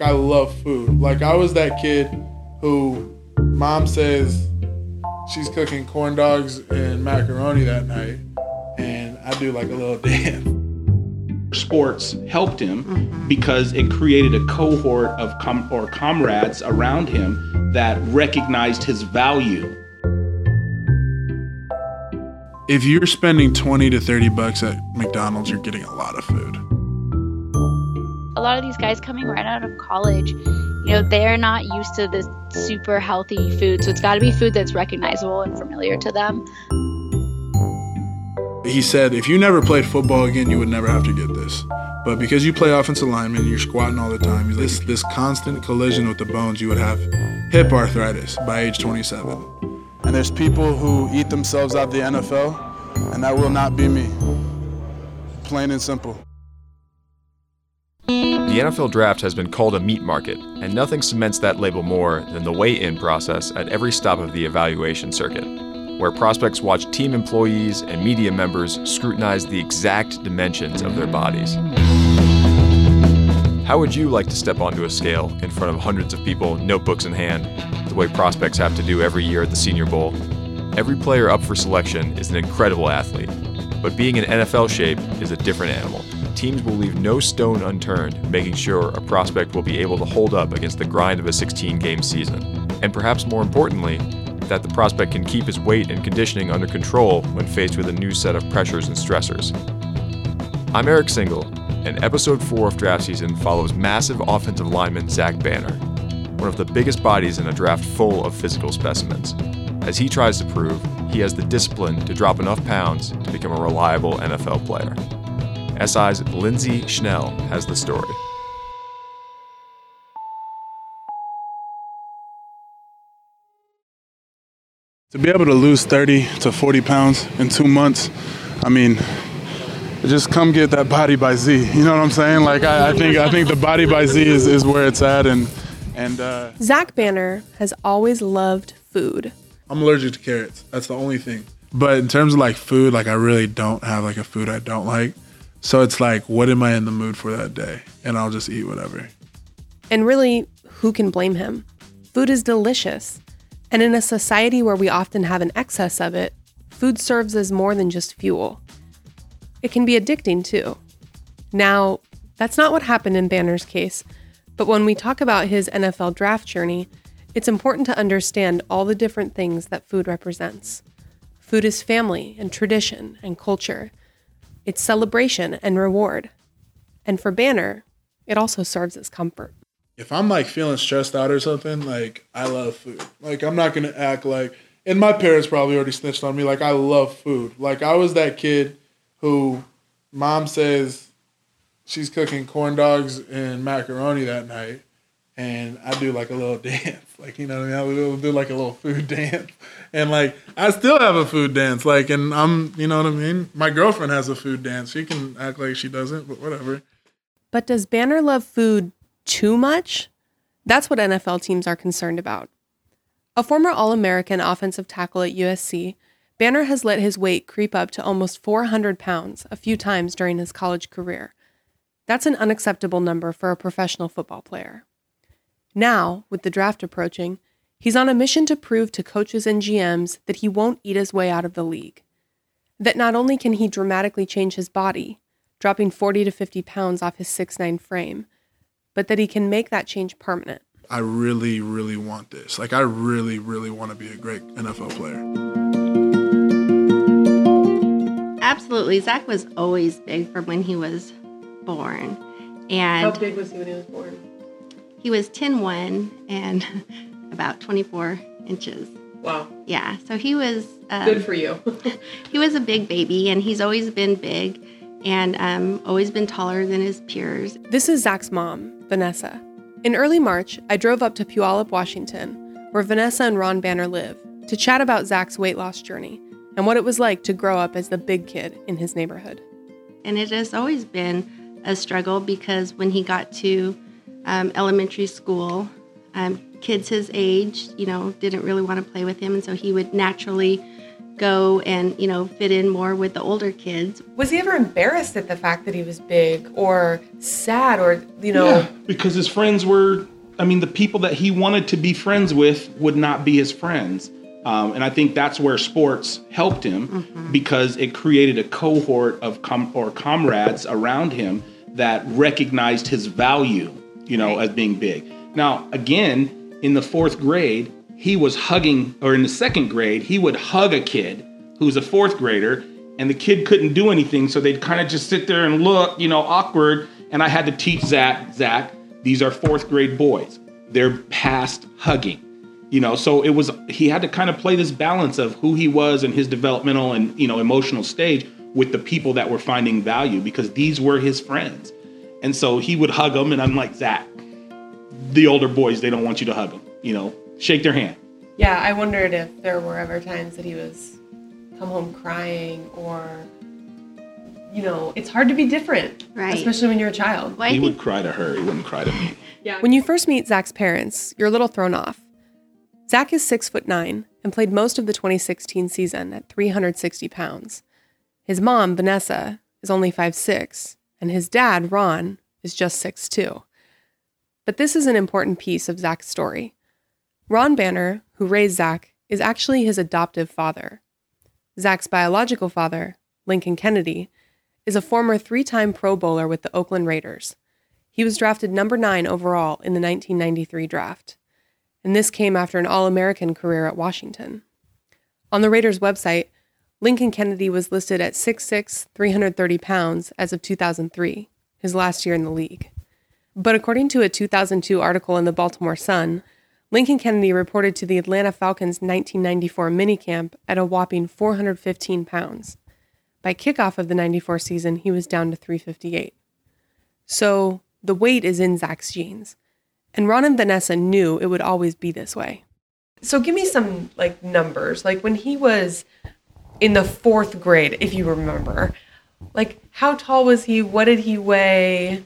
I love food. Like I was that kid who mom says she's cooking corn dogs and macaroni that night, and I do like a little dance. Sports helped him mm-hmm. because it created a cohort of com- or comrades around him that recognized his value. If you're spending 20 to 30 bucks at McDonald's, you're getting a lot of food. A lot of these guys coming right out of college, you know, they're not used to this super healthy food. So it's got to be food that's recognizable and familiar to them. He said, if you never played football again, you would never have to get this. But because you play offensive lineman, you're squatting all the time. This this constant collision with the bones, you would have hip arthritis by age 27. And there's people who eat themselves out of the NFL, and that will not be me. Plain and simple. The NFL draft has been called a meat market, and nothing cements that label more than the weigh in process at every stop of the evaluation circuit, where prospects watch team employees and media members scrutinize the exact dimensions of their bodies. How would you like to step onto a scale in front of hundreds of people, notebooks in hand, the way prospects have to do every year at the Senior Bowl? Every player up for selection is an incredible athlete, but being in NFL shape is a different animal. Teams will leave no stone unturned, making sure a prospect will be able to hold up against the grind of a 16 game season. And perhaps more importantly, that the prospect can keep his weight and conditioning under control when faced with a new set of pressures and stressors. I'm Eric Single, and episode 4 of draft season follows massive offensive lineman Zach Banner, one of the biggest bodies in a draft full of physical specimens, as he tries to prove he has the discipline to drop enough pounds to become a reliable NFL player. SI's Lindsay Schnell has the story. To be able to lose 30 to 40 pounds in two months, I mean, just come get that body by Z. You know what I'm saying? Like I, I think I think the body by Z is, is where it's at, and and uh, Zach Banner has always loved food. I'm allergic to carrots. That's the only thing. But in terms of like food, like I really don't have like a food I don't like. So it's like, what am I in the mood for that day? And I'll just eat whatever. And really, who can blame him? Food is delicious. And in a society where we often have an excess of it, food serves as more than just fuel. It can be addicting too. Now, that's not what happened in Banner's case, but when we talk about his NFL draft journey, it's important to understand all the different things that food represents. Food is family and tradition and culture. It's celebration and reward. And for Banner, it also serves as comfort. If I'm like feeling stressed out or something, like I love food. Like I'm not gonna act like and my parents probably already snitched on me. Like I love food. Like I was that kid who mom says she's cooking corn dogs and macaroni that night and I do like a little dance. Like, you know what I mean? I would do like a little food dance. And like I still have a food dance. Like and I'm you know what I mean? My girlfriend has a food dance. She can act like she doesn't, but whatever. But does Banner love food too much? That's what NFL teams are concerned about. A former All American offensive tackle at USC, Banner has let his weight creep up to almost 400 pounds a few times during his college career. That's an unacceptable number for a professional football player. Now, with the draft approaching, he's on a mission to prove to coaches and GMs that he won't eat his way out of the league. That not only can he dramatically change his body, dropping 40 to 50 pounds off his 6'9 frame, but that he can make that change permanent. I really, really want this. Like, I really, really want to be a great NFL player. Absolutely. Zach was always big from when he was born. And how big was he when he was born? He was 10'1 and about 24 inches. Wow. Yeah. So he was um, Good for you. he was a big baby and he's always been big and um, always been taller than his peers. This is Zach's mom, Vanessa. In early March, I drove up to Puyallup, Washington, where Vanessa and Ron Banner live, to chat about Zach's weight loss journey and what it was like to grow up as the big kid in his neighborhood. And it has always been a struggle because when he got to um, elementary school, um, kids his age, you know, didn't really want to play with him. And so he would naturally go and, you know, fit in more with the older kids. Was he ever embarrassed at the fact that he was big or sad or, you know? Yeah, because his friends were, I mean, the people that he wanted to be friends with would not be his friends. Um, and I think that's where sports helped him because it created a cohort of com- or comrades around him that recognized his value, you know, as being big. Now, again, in the fourth grade, he was hugging, or in the second grade, he would hug a kid who's a fourth grader, and the kid couldn't do anything, so they'd kind of just sit there and look, you know, awkward. And I had to teach Zach, Zach, these are fourth grade boys. They're past hugging you know so it was he had to kind of play this balance of who he was and his developmental and you know emotional stage with the people that were finding value because these were his friends and so he would hug them and i'm like zach the older boys they don't want you to hug them you know shake their hand Yeah, I wondered if there were ever times that he was come home crying or, you know, it's hard to be different, Right. especially when you're a child. Well, he think would cry to her he wouldn't cry to me yeah. When you first meet Zach's parents, you're a little thrown off. Zach is six foot nine and played most of the 2016 season at 360 pounds. His mom, Vanessa, is only 5'6, and his dad, Ron, is just 6'2. But this is an important piece of Zach's story. Ron Banner, who raised Zach, is actually his adoptive father. Zach's biological father, Lincoln Kennedy, is a former three time Pro Bowler with the Oakland Raiders. He was drafted number nine overall in the 1993 draft, and this came after an All American career at Washington. On the Raiders' website, Lincoln Kennedy was listed at 6'6, 330 pounds as of 2003, his last year in the league. But according to a 2002 article in the Baltimore Sun, Lincoln Kennedy reported to the Atlanta Falcons' 1994 minicamp at a whopping 415 pounds. By kickoff of the 94 season, he was down to 358. So the weight is in Zach's genes. And Ron and Vanessa knew it would always be this way. So give me some like numbers. Like when he was in the fourth grade, if you remember, like how tall was he? What did he weigh?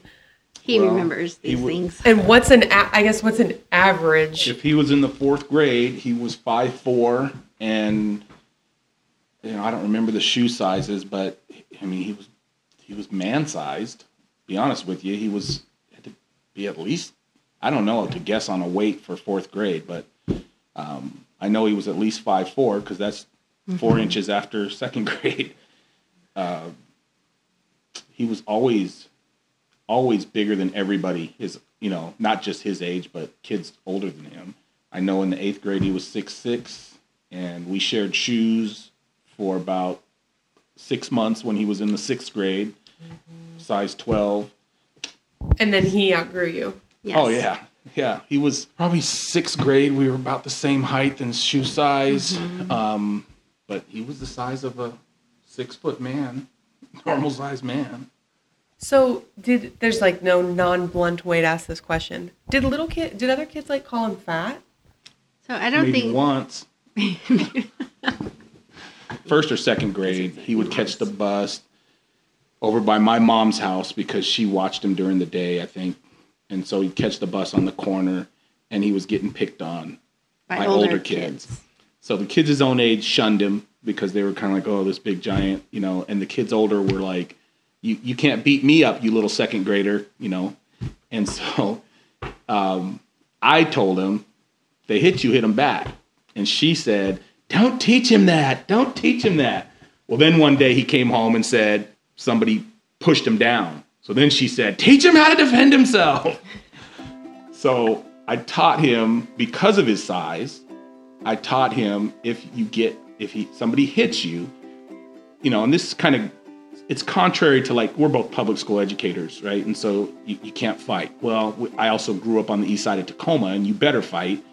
he Well, remembers he these would- things. And what's an a- I guess what's an average? if he was in the fourth grade he was five four and you know i don't remember the shoe sizes but i mean he was he was man sized be honest with you he was had to be at least i don't know to guess on a weight for fourth grade but um, i know he was at least five four because that's 4 inches after second grade. Uh, he was always always bigger than everybody his you know not just his age but kids older than him. I know in the eighth grade he was six six and we shared shoes for about six months when he was in the sixth grade size 12 And then he outgrew you. Yes. oh yeah. Yeah. He was probably sixth grade. We were about the same height and shoe size. Um, but he was the size of a six foot man normal sized man So did there's like no non-blunt way to ask this question. Did little kid did other kids like call him fat? So I don't maybe think once. First or second grade, he would catch the bus over by my mom's house because she watched him during the day, I think. And so he'd catch the bus on the corner and he was getting picked on by, by older, older kids. kids. So the kids his own age shunned him because they were kind of like, oh, this big giant, you know, and the kids older were like, you, you can't beat me up, you little second grader, you know. And so um, I told him, they hit you, hit them back. And she said, don't teach him that. Don't teach him that. Well, then one day he came home and said, somebody pushed him down. So then she said, teach him how to defend himself. So I taught him because of his size. I taught him if you get if he somebody hits you, you know, and this kind of it's contrary to like we're both public school educators, right? And so you, you can't fight. Well, I also grew up on the east side of Tacoma, and you better fight,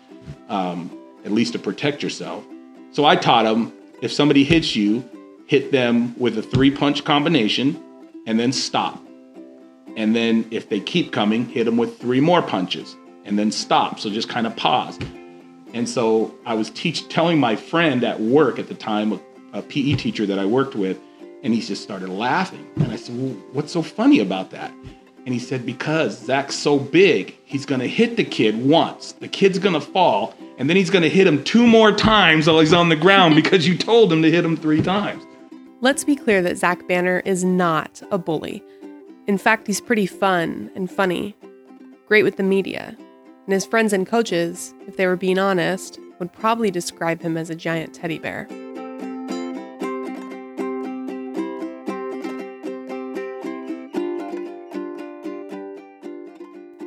um, at least to protect yourself. So I taught him if somebody hits you, hit them with a three punch combination, and then stop. And then if they keep coming, hit them with three more punches, and then stop. So just kind of pause. And so I was teach telling my friend at work at the time, a, a PE teacher that I worked with, and he just started laughing. And I said, well, "What's so funny about that?" And he said, "Because Zach's so big, he's gonna hit the kid once. The kid's gonna fall, and then he's going to hit him two more times while he's on the ground because you told him to hit him three times. Let's be clear that Zach Banner is not a bully. In fact, he's pretty fun and funny, great with the media. And his friends and coaches, if they were being honest, would probably describe him as a giant teddy bear.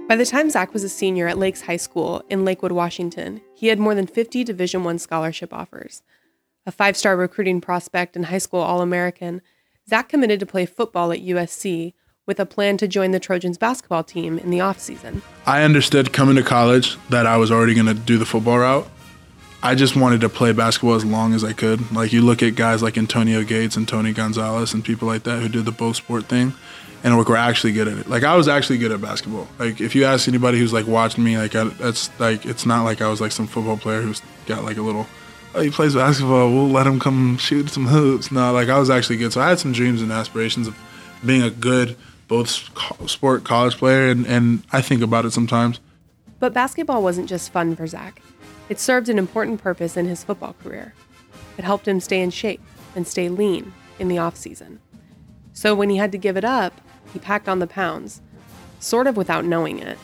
By the time Zach was a senior at Lakes High School in Lakewood, Washington, he had more than 50 Division I scholarship offers. A five star recruiting prospect and high school All American, Zach committed to play football at USC with a plan to join the Trojans basketball team in the offseason. I understood coming to college that I was already going to do the football route. I just wanted to play basketball as long as I could. Like you look at guys like Antonio Gates and Tony Gonzalez and people like that who did the both sport thing and were actually good at it. Like I was actually good at basketball. Like if you ask anybody who's like watching me, like I, that's like it's not like I was like some football player who's got like a little. Oh, he plays basketball. We'll let him come shoot some hoops. No, like I was actually good. So I had some dreams and aspirations of being a good both sport college player, and, and I think about it sometimes. But basketball wasn't just fun for Zach. It served an important purpose in his football career. It helped him stay in shape and stay lean in the off season. So when he had to give it up, he packed on the pounds, sort of without knowing it.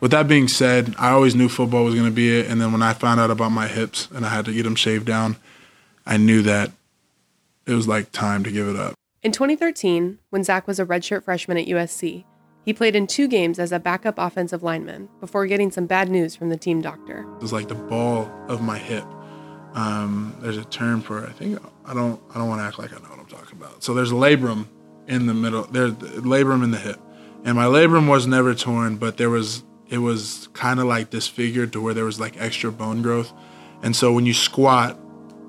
With that being said, I always knew football was going to be it. And then when I found out about my hips and I had to get them shaved down, I knew that it was like time to give it up. In 2013, when Zach was a redshirt freshman at USC, he played in two games as a backup offensive lineman before getting some bad news from the team doctor. It was like the ball of my hip. Um, there's a term for it. I think I don't I don't want to act like I know what I'm talking about. So there's labrum in the middle. There's labrum in the hip, and my labrum was never torn, but there was it was kind of like disfigured to where there was like extra bone growth, and so when you squat,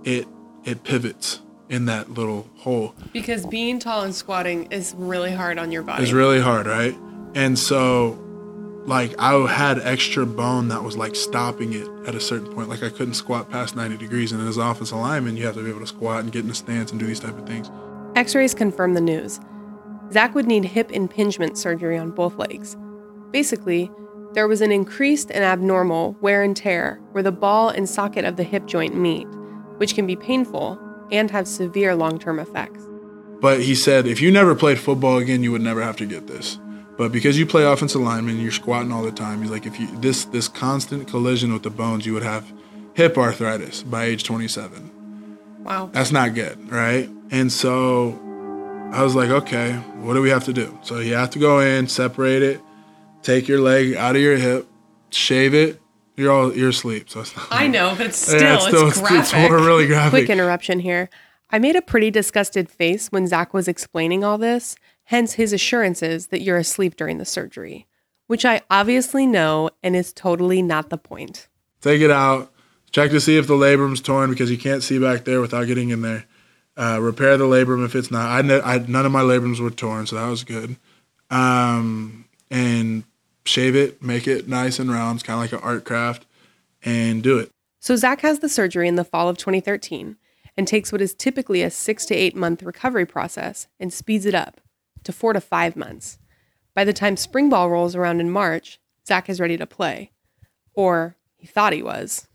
it it pivots in that little hole. Because being tall and squatting is really hard on your body. It's really hard, right? And so like I had extra bone that was like stopping it at a certain point. Like I couldn't squat past 90 degrees. And as offensive lineman, you have to be able to squat and get in a stance and do these type of things. X rays confirmed the news. Zach would need hip impingement surgery on both legs. Basically, there was an increased and abnormal wear and tear where the ball and socket of the hip joint meet, which can be painful and have severe long term effects. But he said, if you never played football again, you would never have to get this. But because you play offensive lineman, you're squatting all the time. He's like, if you this this constant collision with the bones, you would have hip arthritis by age 27. Wow, that's not good, right? And so I was like, okay, what do we have to do? So you have to go in, separate it, take your leg out of your hip, shave it. You're all you're asleep, so it's not. I know, but it's still, yeah, it's, still it's, graphic. It's, it's really graphic. Quick interruption here. I made a pretty disgusted face when Zach was explaining all this hence his assurances that you're asleep during the surgery, which I obviously know and is totally not the point. Take it out, check to see if the labrum's torn because you can't see back there without getting in there. Uh, repair the labrum if it's not. I, I, none of my labrums were torn, so that was good. Um, and shave it, make it nice and round. It's kind of like an art craft, and do it. So Zach has the surgery in the fall of 2013 and takes what is typically a six to eight month recovery process and speeds it up to four to five months. By the time spring ball rolls around in March, Zach is ready to play. Or he thought he was.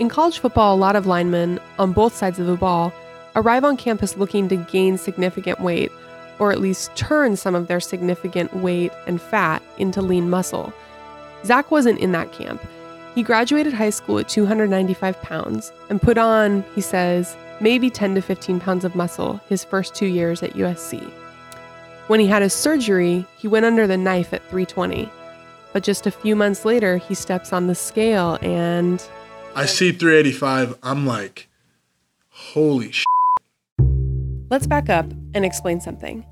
In college football, a lot of linemen on both sides of the ball arrive on campus looking to gain significant weight, or at least turn some of their significant weight and fat into lean muscle. Zach wasn't in that camp. He graduated high school at 295 pounds and put on, he says, maybe 10 to 15 pounds of muscle his first two years at USC. When he had his surgery, he went under the knife at 320. But just a few months later, he steps on the scale and. I see 385. I'm like, holy sh. Let's back up and explain something.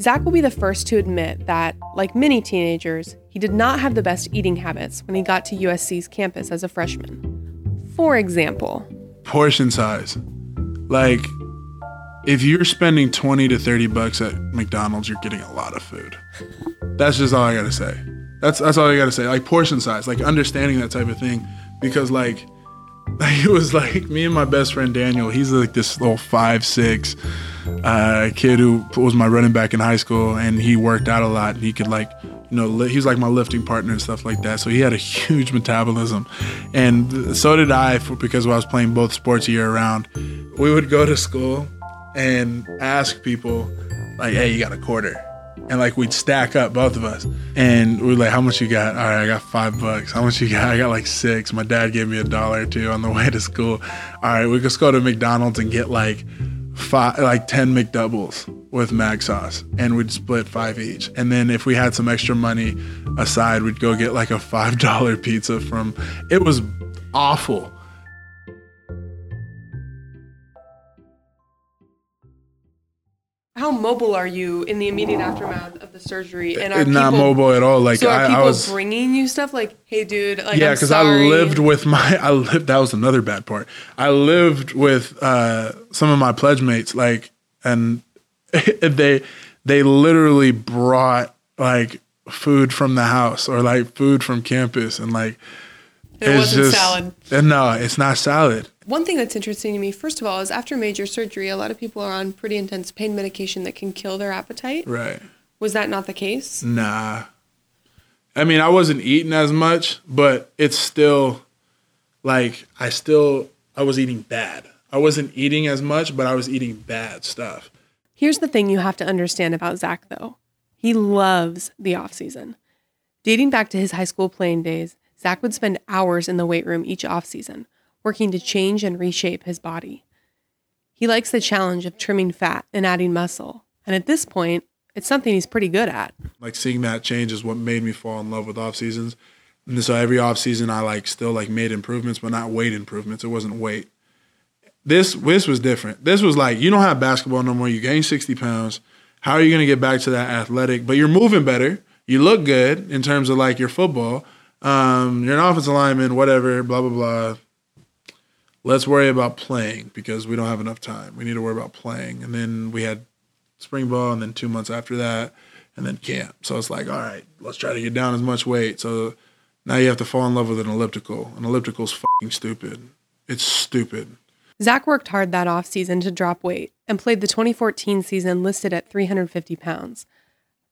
Zach will be the first to admit that, like many teenagers, he did not have the best eating habits when he got to USC's campus as a freshman. For example, portion size. Like, if you're spending 20 to 30 bucks at McDonald's, you're getting a lot of food. That's just all I gotta say. That's that's all I gotta say. Like portion size, like understanding that type of thing, because like it was like me and my best friend Daniel. He's like this little five six uh, kid who was my running back in high school, and he worked out a lot. And he could like you know, li- he was like my lifting partner and stuff like that. So he had a huge metabolism, and so did I for, because I was playing both sports year round. We would go to school and ask people, like, "Hey, you got a quarter?" And like we'd stack up both of us, and we're like, "How much you got?" All right, I got five bucks. How much you got? I got like six. My dad gave me a dollar or two on the way to school. All right, we just go to McDonald's and get like five, like ten McDoubles with Mac sauce, and we'd split five each. And then if we had some extra money aside, we'd go get like a five dollar pizza from. It was awful. How mobile are you in the immediate aftermath of the surgery? And are Not people, mobile at all. Like So are I, people I was. bringing you stuff like, "Hey, dude, like yeah, because I lived with my I lived that was another bad part. I lived with uh some of my pledge mates, like and they they literally brought like food from the house or like food from campus and like It wasn't salad. And no, it's not salad. One thing that's interesting to me, first of all, is after major surgery, a lot of people are on pretty intense pain medication that can kill their appetite. Right. Was that not the case? Nah. I mean, I wasn't eating as much, but it's still like I still I was eating bad. I wasn't eating as much, but I was eating bad stuff. Here's the thing you have to understand about Zach, though. He loves the off season. Dating back to his high school playing days, Zach would spend hours in the weight room each off season, working to change and reshape his body. He likes the challenge of trimming fat and adding muscle, and at this point, it's something he's pretty good at. Like seeing that change is what made me fall in love with off seasons. And so every off season I like still like made improvements, but not weight improvements. It wasn't weight. This this was different. This was like you don't have basketball no more. You gain sixty pounds. How are you gonna get back to that athletic? But you're moving better. You look good in terms of like your football. Um, you're an offensive lineman, whatever, blah blah blah. Let's worry about playing because we don't have enough time. We need to worry about playing. And then we had spring ball, and then two months after that, and then camp. So it's like, all right, let's try to get down as much weight. So now you have to fall in love with an elliptical. An elliptical's fucking stupid. It's stupid. Zach worked hard that offseason to drop weight and played the 2014 season listed at 350 pounds.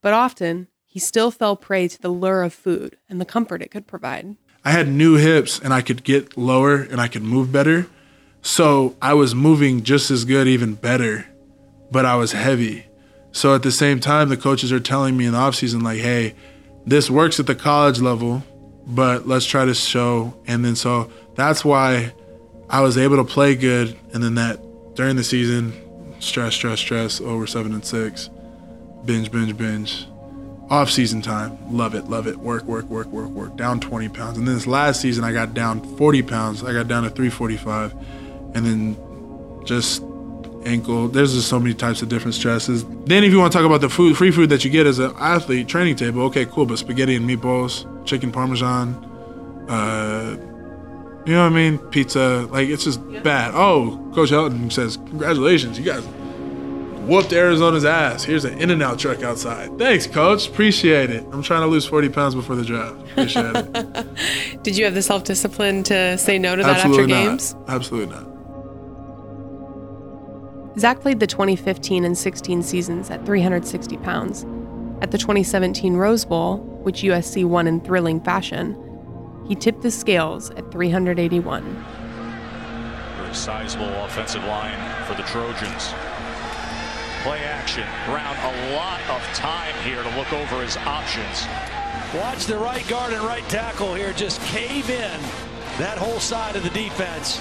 But often, he still fell prey to the lure of food and the comfort it could provide. I had new hips and I could get lower and I could move better. So I was moving just as good, even better, but I was heavy. So at the same time, the coaches are telling me in the offseason, like, hey, this works at the college level, but let's try to show. And then so that's why I was able to play good. And then that during the season, stress, stress, stress, over seven and six, binge, binge, binge. Off season time, love it, love it. Work, work, work, work, work. Down 20 pounds. And then this last season, I got down 40 pounds. I got down to 345. And then just ankle. There's just so many types of different stresses. Then, if you want to talk about the food, free food that you get as an athlete, training table, okay, cool. But spaghetti and meatballs, chicken parmesan, uh, you know what I mean? Pizza, like it's just bad. Oh, Coach Helton says, "Congratulations, you guys whooped Arizona's ass. Here's an In-N-Out truck outside. Thanks, Coach. Appreciate it. I'm trying to lose 40 pounds before the draft. Appreciate it. Did you have the self discipline to say no to that Absolutely after not. games? Absolutely not. Zach played the 2015 and 16 seasons at 360 pounds. At the 2017 Rose Bowl, which USC won in thrilling fashion, he tipped the scales at 381. Very sizable offensive line for the Trojans. Play action. Brown a lot of time here to look over his options. Watch the right guard and right tackle here just cave in that whole side of the defense.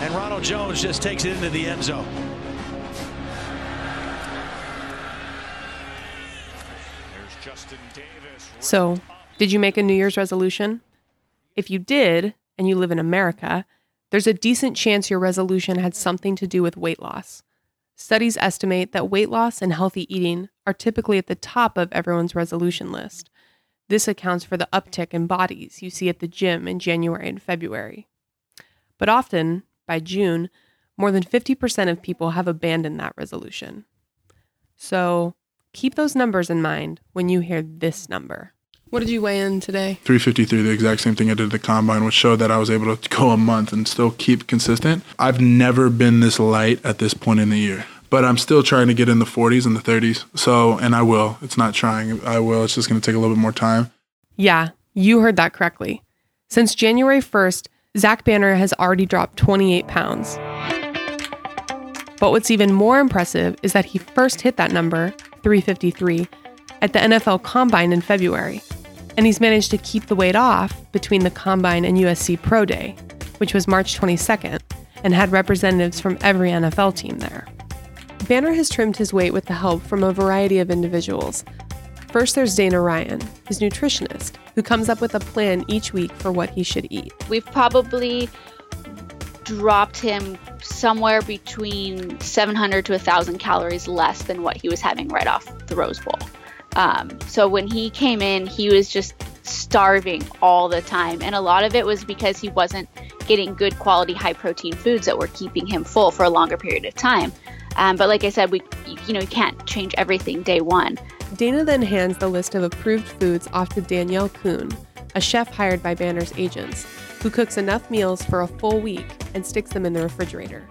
And Ronald Jones just takes it into the end zone. There's Justin Davis. So, did you make a New Year's resolution? If you did, and you live in America, there's a decent chance your resolution had something to do with weight loss. Studies estimate that weight loss and healthy eating are typically at the top of everyone's resolution list. This accounts for the uptick in bodies you see at the gym in January and February. But often, by June, more than 50% of people have abandoned that resolution. So, keep those numbers in mind when you hear this number. What did you weigh in today? 353, the exact same thing I did at the combine, which showed that I was able to go a month and still keep consistent. I've never been this light at this point in the year. but I'm still trying to get in the 40s and the 30s. So, and I will. It's not trying. I will. It's just going to take a little bit more time. Yeah, you heard that correctly. Since January 1st, Zach Banner has already dropped 28 pounds. But what's even more impressive is that he first hit that number, 353, at the NFL Combine in February. And he's managed to keep the weight off between the Combine and USC Pro Day, which was March 22nd, and had representatives from every NFL team there. Banner has trimmed his weight with the help from a variety of individuals. First, there's Dana Ryan, his nutritionist, who comes up with a plan each week for what he should eat. We've probably dropped him somewhere between 700 to 1,000 calories less than what he was having right off the Rose Bowl. Um, so when he came in, he was just starving all the time. And a lot of it was because he wasn't getting good quality, high protein foods that were keeping him full for a longer period of time. Um, but like I said, we you know you can't change everything day one. Dana then hands the list of approved foods off to Danielle Kuhn, a chef hired by Banner's agents, who cooks enough meals for a full week and sticks them in the refrigerator.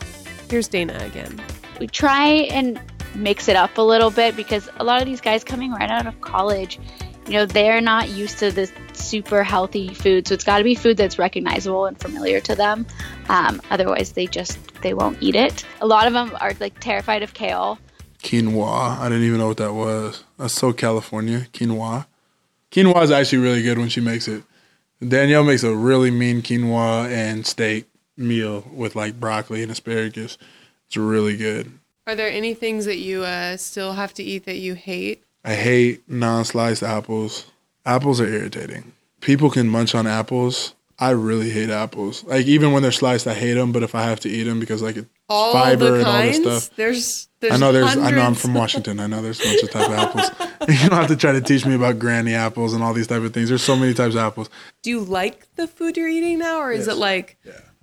Here's Dana again. We try and mix it up a little bit because a lot of these guys coming right out of college, you know, they're not used to this super healthy food. So it's got to be food that's recognizable and familiar to them. Um, otherwise, they just they won't eat it. A lot of them are like terrified of kale. Quinoa. I didn't even know what that was. That's so California. Quinoa. Quinoa is actually really good when she makes it. Danielle makes a really mean quinoa and steak meal with like broccoli and asparagus. It's really good. Are there any things that you uh, still have to eat that you hate? I hate non-sliced apples. Apples are irritating. People can munch on apples. I really hate apples. Like even when they're sliced, I hate them. But if I have to eat them because like it's All fiber and all this stuff, There's, there's I know there's. I know I'm from Washington. I know there's a bunch of type of apples. you don't have to try to teach me about granny apples and all these type of things. There's so many types of apples. Do you like the food you're eating now, or is it like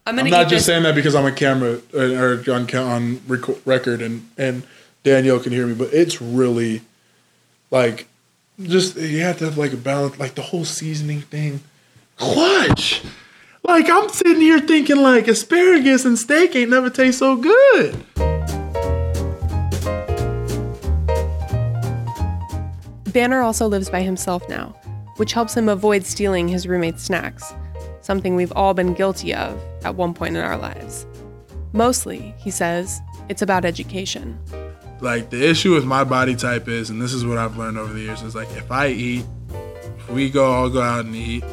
I'm I'm not just this? saying that because I'm on camera uh, or on on record and and Danielle can hear me, but it's really like just you have to have like a balance, like the whole seasoning thing. Clutch. Like I'm sitting here thinking like asparagus and steak ain't never taste so good. Banner also lives by himself now, which helps him avoid stealing his roommate's snacks, something we've all been guilty of at one point in our lives. Mostly, he says, it's about education. like the issue with my body type is, and this is what I've learned over the years, is like if I eat, if we go all go out and eat,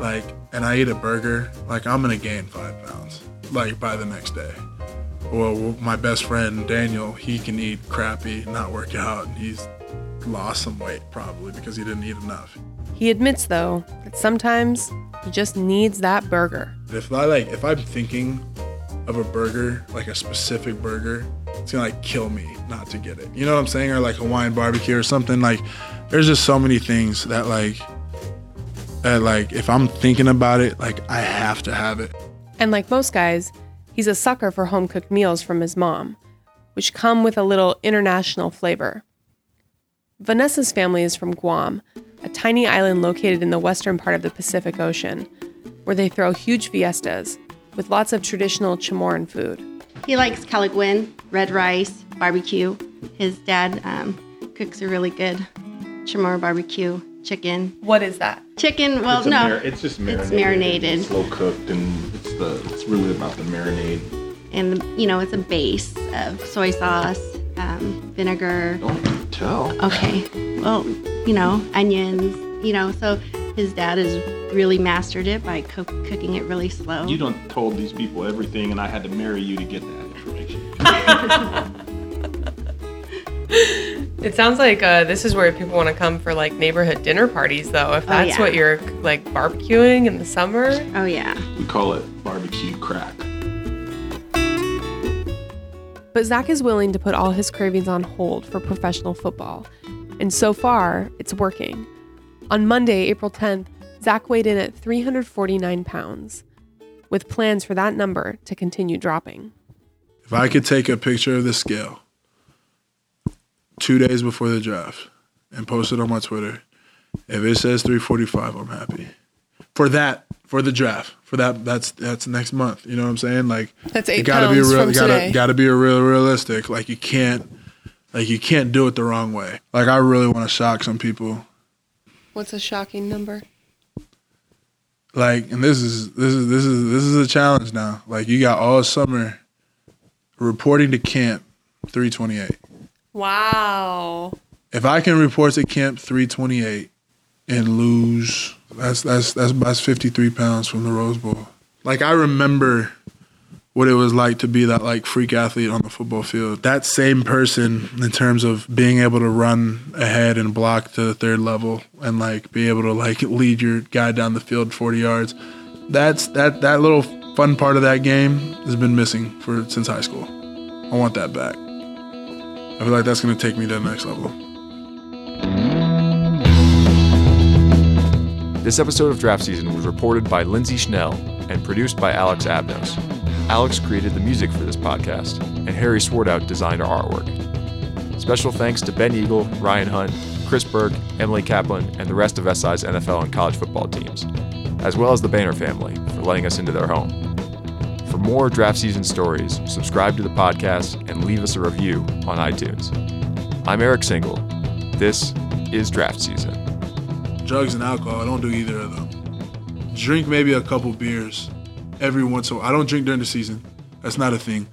like, and I eat a burger, like I'm gonna gain five pounds, like by the next day. Well, my best friend Daniel, he can eat crappy, not work out, and he's lost some weight probably because he didn't eat enough. He admits, though, that sometimes he just needs that burger. If I like, if I'm thinking of a burger, like a specific burger, it's gonna like kill me not to get it. You know what I'm saying? Or like Hawaiian barbecue or something. Like, there's just so many things that like, that like, if I'm thinking about it, like I have to have it. And like most guys, he's a sucker for home cooked meals from his mom, which come with a little international flavor. Vanessa's family is from Guam, a tiny island located in the western part of the Pacific Ocean, where they throw huge fiestas with lots of traditional Chamorro food. He likes kelaguen, red rice, barbecue. His dad um, cooks a really good chamorro barbecue chicken. What is that? Chicken, well, it's no, mar- it's just marinated. it's marinated. slow cooked, and it's the. It's really about the marinade. and you know it's a base of soy sauce, um, vinegar. Don't tell. Okay, well, you know, onions. You know, so his dad has really mastered it by co- cooking it really slow. You don't told these people everything, and I had to marry you to get that information. It sounds like uh, this is where people want to come for like neighborhood dinner parties, though. If that's yeah. what you're like barbecuing in the summer, oh yeah. we call it barbecue crack. But Zach is willing to put all his cravings on hold for professional football. And so far, it's working. On Monday, April 10th, Zach weighed in at 349 pounds, with plans for that number to continue dropping. If I could take a picture of the scale two days before the draft and post it on my Twitter, if it says 345, I'm happy. For that for the draft. For that, that's that's next month. You know what I'm saying? Like That's you eight gotta be real. You gotta today. gotta be a real realistic. Like you can't like you can't do it the wrong way. Like I really want to shock some people. What's a shocking number? Like and this is this is this is this is a challenge now. Like you got all summer reporting to camp 328. Wow. If I can report to camp 328 and lose, that's that's that's that's 53 pounds from the Rose Bowl. Like I remember what it was like to be that like freak athlete on the football field. That same person in terms of being able to run ahead and block to the third level and like be able to like lead your guy down the field 40 yards. That's that that little fun part of that game has been missing for since high school. I want that back. I feel like that's going to take me to the next level. This episode of Draft Season was reported by Lindsay Schnell and produced by Alex Abnos. Alex created the music for this podcast, and Harry Swartout designed our artwork. Special thanks to Ben Eagle, Ryan Hunt, Chris Berg, Emily Kaplan, and the rest of SI's NFL and college football teams, as well as the Banner family for letting us into their home. For more draft season stories, subscribe to the podcast and leave us a review on iTunes. I'm Eric Single. This is Draft Season. Drugs and alcohol. I don't do either of them. Drink maybe a couple beers every once in a while. I don't drink during the season. That's not a thing.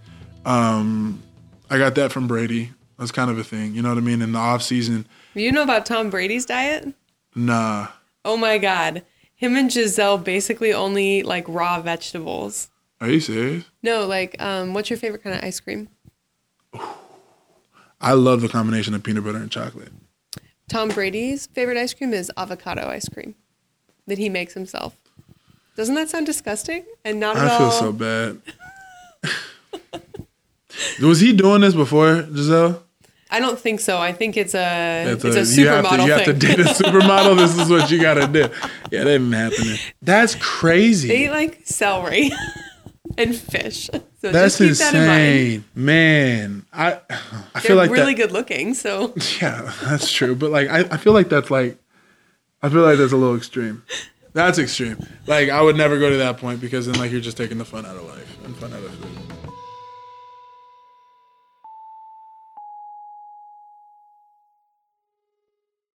Um, I got that from Brady. That's kind of a thing. You know what I mean? In the off season, You know about Tom Brady's diet? nah. Oh my God. Him and Gisele basically only eat like raw vegetables. Are you serious? No, like, um, what's your favorite kind of ice cream? I love the combination of peanut butter and chocolate. Tom Brady's favorite ice cream is avocado ice cream that he makes himself. Doesn't that sound disgusting? And not at I feel all. so bad. Was he doing this before, Gisele? I don't think so. I think it's a it's, a- a, you have to supermodel you have to thing. date a supermodel. this is what you got to do. Yeah, that didn't happen. That's crazy. they like celery and fish. So That's just keep that in mind. insane, man. I I They're feel like really that, good looking. So Yeah, that's true. But like, I, I feel like that's like, I feel like that's a little extreme. That's extreme. Like, I would never go to that point because then like you're just taking the fun out of life and fun out of food.